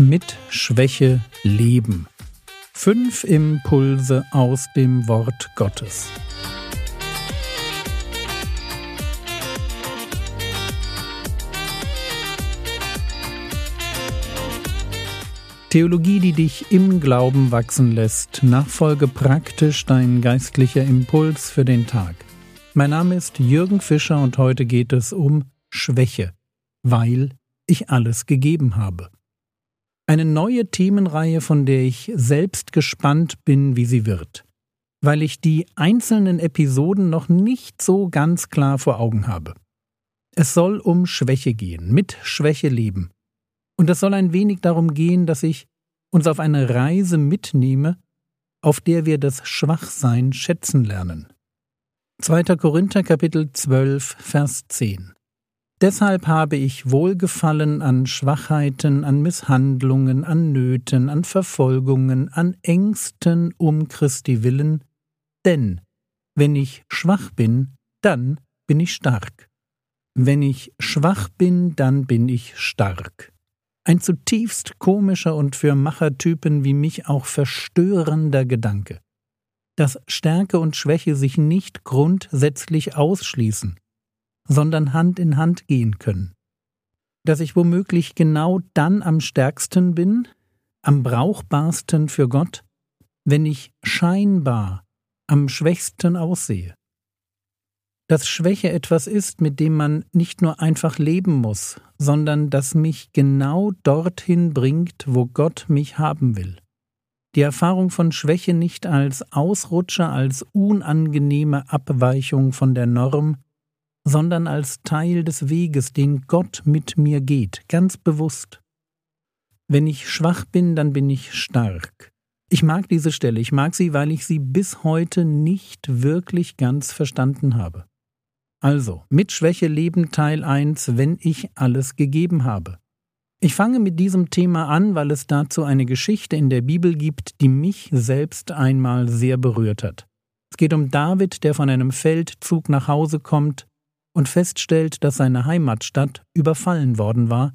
Mit Schwäche leben. Fünf Impulse aus dem Wort Gottes. Theologie, die dich im Glauben wachsen lässt. Nachfolge praktisch dein geistlicher Impuls für den Tag. Mein Name ist Jürgen Fischer und heute geht es um Schwäche, weil ich alles gegeben habe. Eine neue Themenreihe, von der ich selbst gespannt bin, wie sie wird, weil ich die einzelnen Episoden noch nicht so ganz klar vor Augen habe. Es soll um Schwäche gehen, mit Schwäche leben. Und es soll ein wenig darum gehen, dass ich uns auf eine Reise mitnehme, auf der wir das Schwachsein schätzen lernen. 2. Korinther Kapitel 12 Vers 10 Deshalb habe ich Wohlgefallen an Schwachheiten, an Misshandlungen, an Nöten, an Verfolgungen, an Ängsten um Christi willen, denn wenn ich schwach bin, dann bin ich stark. Wenn ich schwach bin, dann bin ich stark. Ein zutiefst komischer und für Machertypen wie mich auch verstörender Gedanke. Dass Stärke und Schwäche sich nicht grundsätzlich ausschließen, sondern Hand in Hand gehen können. Dass ich womöglich genau dann am stärksten bin, am brauchbarsten für Gott, wenn ich scheinbar am schwächsten aussehe. Dass Schwäche etwas ist, mit dem man nicht nur einfach leben muss, sondern das mich genau dorthin bringt, wo Gott mich haben will. Die Erfahrung von Schwäche nicht als Ausrutscher, als unangenehme Abweichung von der Norm, sondern als Teil des Weges, den Gott mit mir geht, ganz bewusst. Wenn ich schwach bin, dann bin ich stark. Ich mag diese Stelle, ich mag sie, weil ich sie bis heute nicht wirklich ganz verstanden habe. Also, mit Schwäche leben Teil 1, wenn ich alles gegeben habe. Ich fange mit diesem Thema an, weil es dazu eine Geschichte in der Bibel gibt, die mich selbst einmal sehr berührt hat. Es geht um David, der von einem Feldzug nach Hause kommt und feststellt, dass seine Heimatstadt überfallen worden war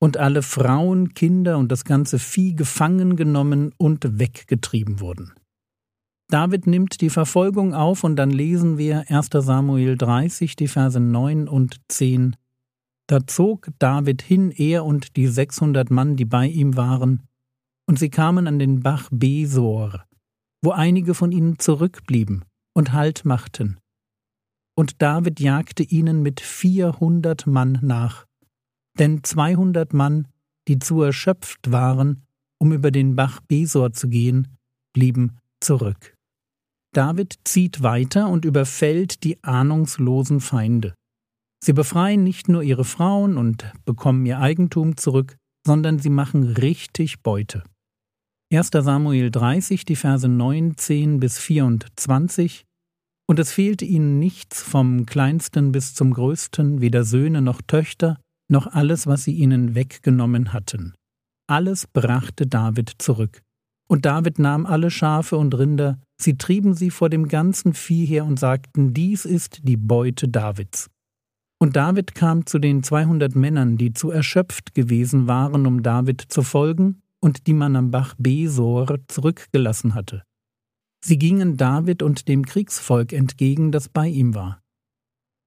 und alle Frauen, Kinder und das ganze Vieh gefangen genommen und weggetrieben wurden. David nimmt die Verfolgung auf und dann lesen wir 1. Samuel 30, die Verse 9 und 10. Da zog David hin, er und die 600 Mann, die bei ihm waren, und sie kamen an den Bach Besor, wo einige von ihnen zurückblieben und Halt machten und David jagte ihnen mit vierhundert Mann nach, denn zweihundert Mann, die zu erschöpft waren, um über den Bach Besor zu gehen, blieben zurück. David zieht weiter und überfällt die ahnungslosen Feinde. Sie befreien nicht nur ihre Frauen und bekommen ihr Eigentum zurück, sondern sie machen richtig Beute. 1. Samuel 30, die Verse 19 bis 24 und es fehlte ihnen nichts vom kleinsten bis zum größten, weder Söhne noch Töchter, noch alles, was sie ihnen weggenommen hatten. Alles brachte David zurück. Und David nahm alle Schafe und Rinder, sie trieben sie vor dem ganzen Vieh her und sagten, dies ist die Beute Davids. Und David kam zu den zweihundert Männern, die zu erschöpft gewesen waren, um David zu folgen, und die man am Bach Besor zurückgelassen hatte. Sie gingen David und dem Kriegsvolk entgegen, das bei ihm war.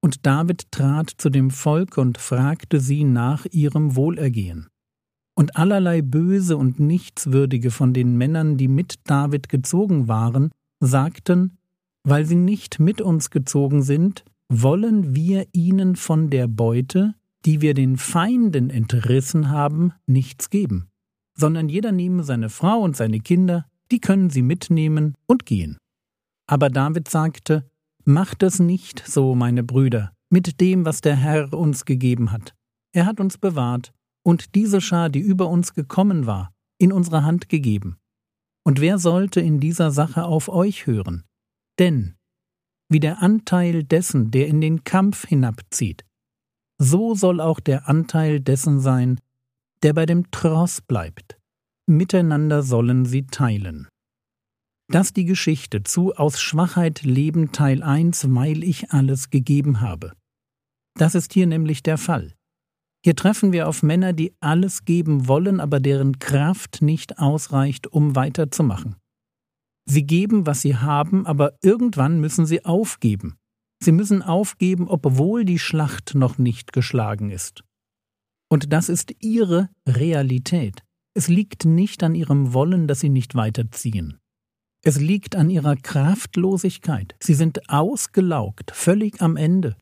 Und David trat zu dem Volk und fragte sie nach ihrem Wohlergehen. Und allerlei Böse und Nichtswürdige von den Männern, die mit David gezogen waren, sagten, weil sie nicht mit uns gezogen sind, wollen wir ihnen von der Beute, die wir den Feinden entrissen haben, nichts geben, sondern jeder nehme seine Frau und seine Kinder die können sie mitnehmen und gehen. Aber David sagte, Macht es nicht so, meine Brüder, mit dem, was der Herr uns gegeben hat. Er hat uns bewahrt und diese Schar, die über uns gekommen war, in unsere Hand gegeben. Und wer sollte in dieser Sache auf euch hören? Denn, wie der Anteil dessen, der in den Kampf hinabzieht, so soll auch der Anteil dessen sein, der bei dem Tross bleibt miteinander sollen sie teilen. Das die Geschichte zu Aus Schwachheit leben Teil 1, weil ich alles gegeben habe. Das ist hier nämlich der Fall. Hier treffen wir auf Männer, die alles geben wollen, aber deren Kraft nicht ausreicht, um weiterzumachen. Sie geben, was sie haben, aber irgendwann müssen sie aufgeben. Sie müssen aufgeben, obwohl die Schlacht noch nicht geschlagen ist. Und das ist ihre Realität. Es liegt nicht an ihrem Wollen, dass sie nicht weiterziehen. Es liegt an ihrer Kraftlosigkeit. Sie sind ausgelaugt, völlig am Ende.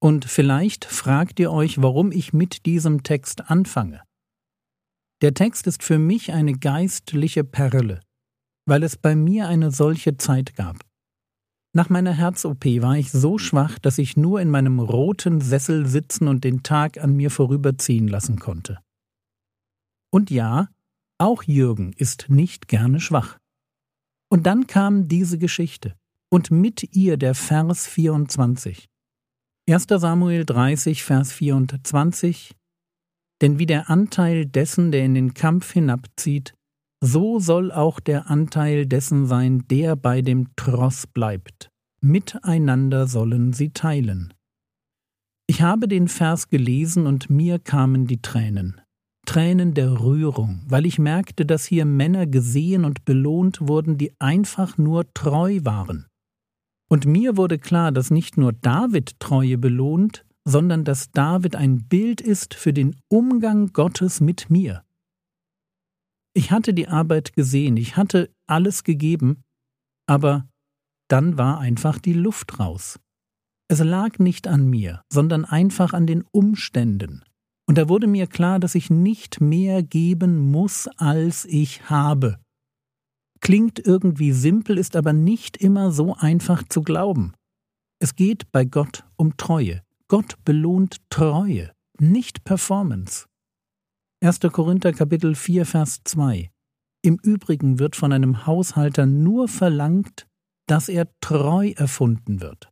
Und vielleicht fragt ihr euch, warum ich mit diesem Text anfange. Der Text ist für mich eine geistliche Perle, weil es bei mir eine solche Zeit gab. Nach meiner Herz-OP war ich so schwach, dass ich nur in meinem roten Sessel sitzen und den Tag an mir vorüberziehen lassen konnte. Und ja, auch Jürgen ist nicht gerne schwach. Und dann kam diese Geschichte und mit ihr der Vers 24. 1. Samuel 30, Vers 24 Denn wie der Anteil dessen, der in den Kampf hinabzieht, so soll auch der Anteil dessen sein, der bei dem Tross bleibt. Miteinander sollen sie teilen. Ich habe den Vers gelesen und mir kamen die Tränen. Tränen der Rührung, weil ich merkte, dass hier Männer gesehen und belohnt wurden, die einfach nur treu waren. Und mir wurde klar, dass nicht nur David Treue belohnt, sondern dass David ein Bild ist für den Umgang Gottes mit mir. Ich hatte die Arbeit gesehen, ich hatte alles gegeben, aber dann war einfach die Luft raus. Es lag nicht an mir, sondern einfach an den Umständen. Und da wurde mir klar, dass ich nicht mehr geben muss, als ich habe. Klingt irgendwie simpel, ist aber nicht immer so einfach zu glauben. Es geht bei Gott um Treue. Gott belohnt Treue, nicht Performance. 1. Korinther Kapitel 4 Vers 2 Im Übrigen wird von einem Haushalter nur verlangt, dass er treu erfunden wird.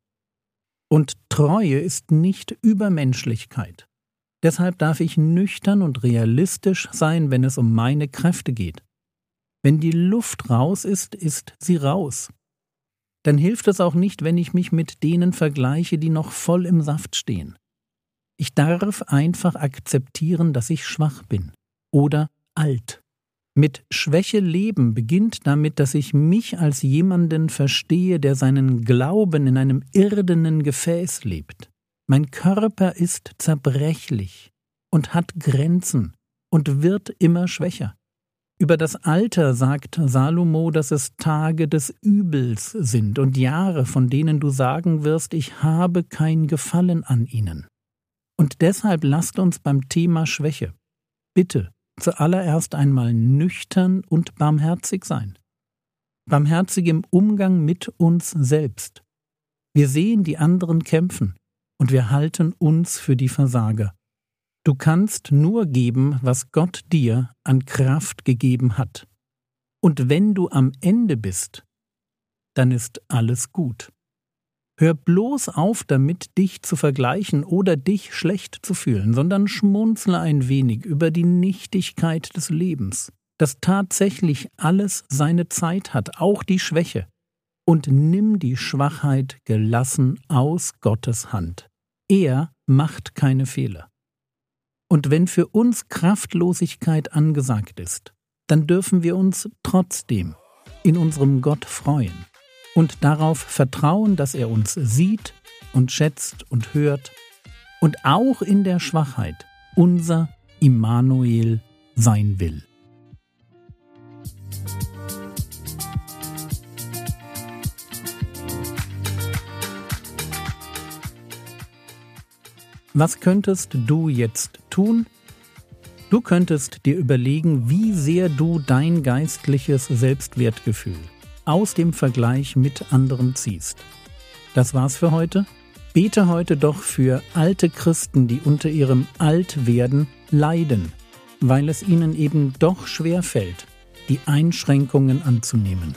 Und Treue ist nicht Übermenschlichkeit. Deshalb darf ich nüchtern und realistisch sein, wenn es um meine Kräfte geht. Wenn die Luft raus ist, ist sie raus. Dann hilft es auch nicht, wenn ich mich mit denen vergleiche, die noch voll im Saft stehen. Ich darf einfach akzeptieren, dass ich schwach bin oder alt. Mit Schwäche leben beginnt damit, dass ich mich als jemanden verstehe, der seinen Glauben in einem irdenen Gefäß lebt. Mein Körper ist zerbrechlich und hat Grenzen und wird immer schwächer. Über das Alter sagt Salomo, dass es Tage des Übels sind und Jahre, von denen du sagen wirst, ich habe kein Gefallen an ihnen. Und deshalb lasst uns beim Thema Schwäche bitte zuallererst einmal nüchtern und barmherzig sein. Barmherzig im Umgang mit uns selbst. Wir sehen die anderen kämpfen und wir halten uns für die Versager. Du kannst nur geben, was Gott dir an Kraft gegeben hat. Und wenn du am Ende bist, dann ist alles gut. Hör bloß auf damit, dich zu vergleichen oder dich schlecht zu fühlen, sondern schmunzle ein wenig über die Nichtigkeit des Lebens, dass tatsächlich alles seine Zeit hat, auch die Schwäche, und nimm die Schwachheit gelassen aus Gottes Hand. Er macht keine Fehler. Und wenn für uns Kraftlosigkeit angesagt ist, dann dürfen wir uns trotzdem in unserem Gott freuen und darauf vertrauen, dass er uns sieht und schätzt und hört und auch in der Schwachheit unser Immanuel sein will. Was könntest du jetzt tun? Du könntest dir überlegen, wie sehr du dein geistliches Selbstwertgefühl aus dem Vergleich mit anderen ziehst. Das war's für heute. Bete heute doch für alte Christen, die unter ihrem Altwerden leiden, weil es ihnen eben doch schwer fällt, die Einschränkungen anzunehmen.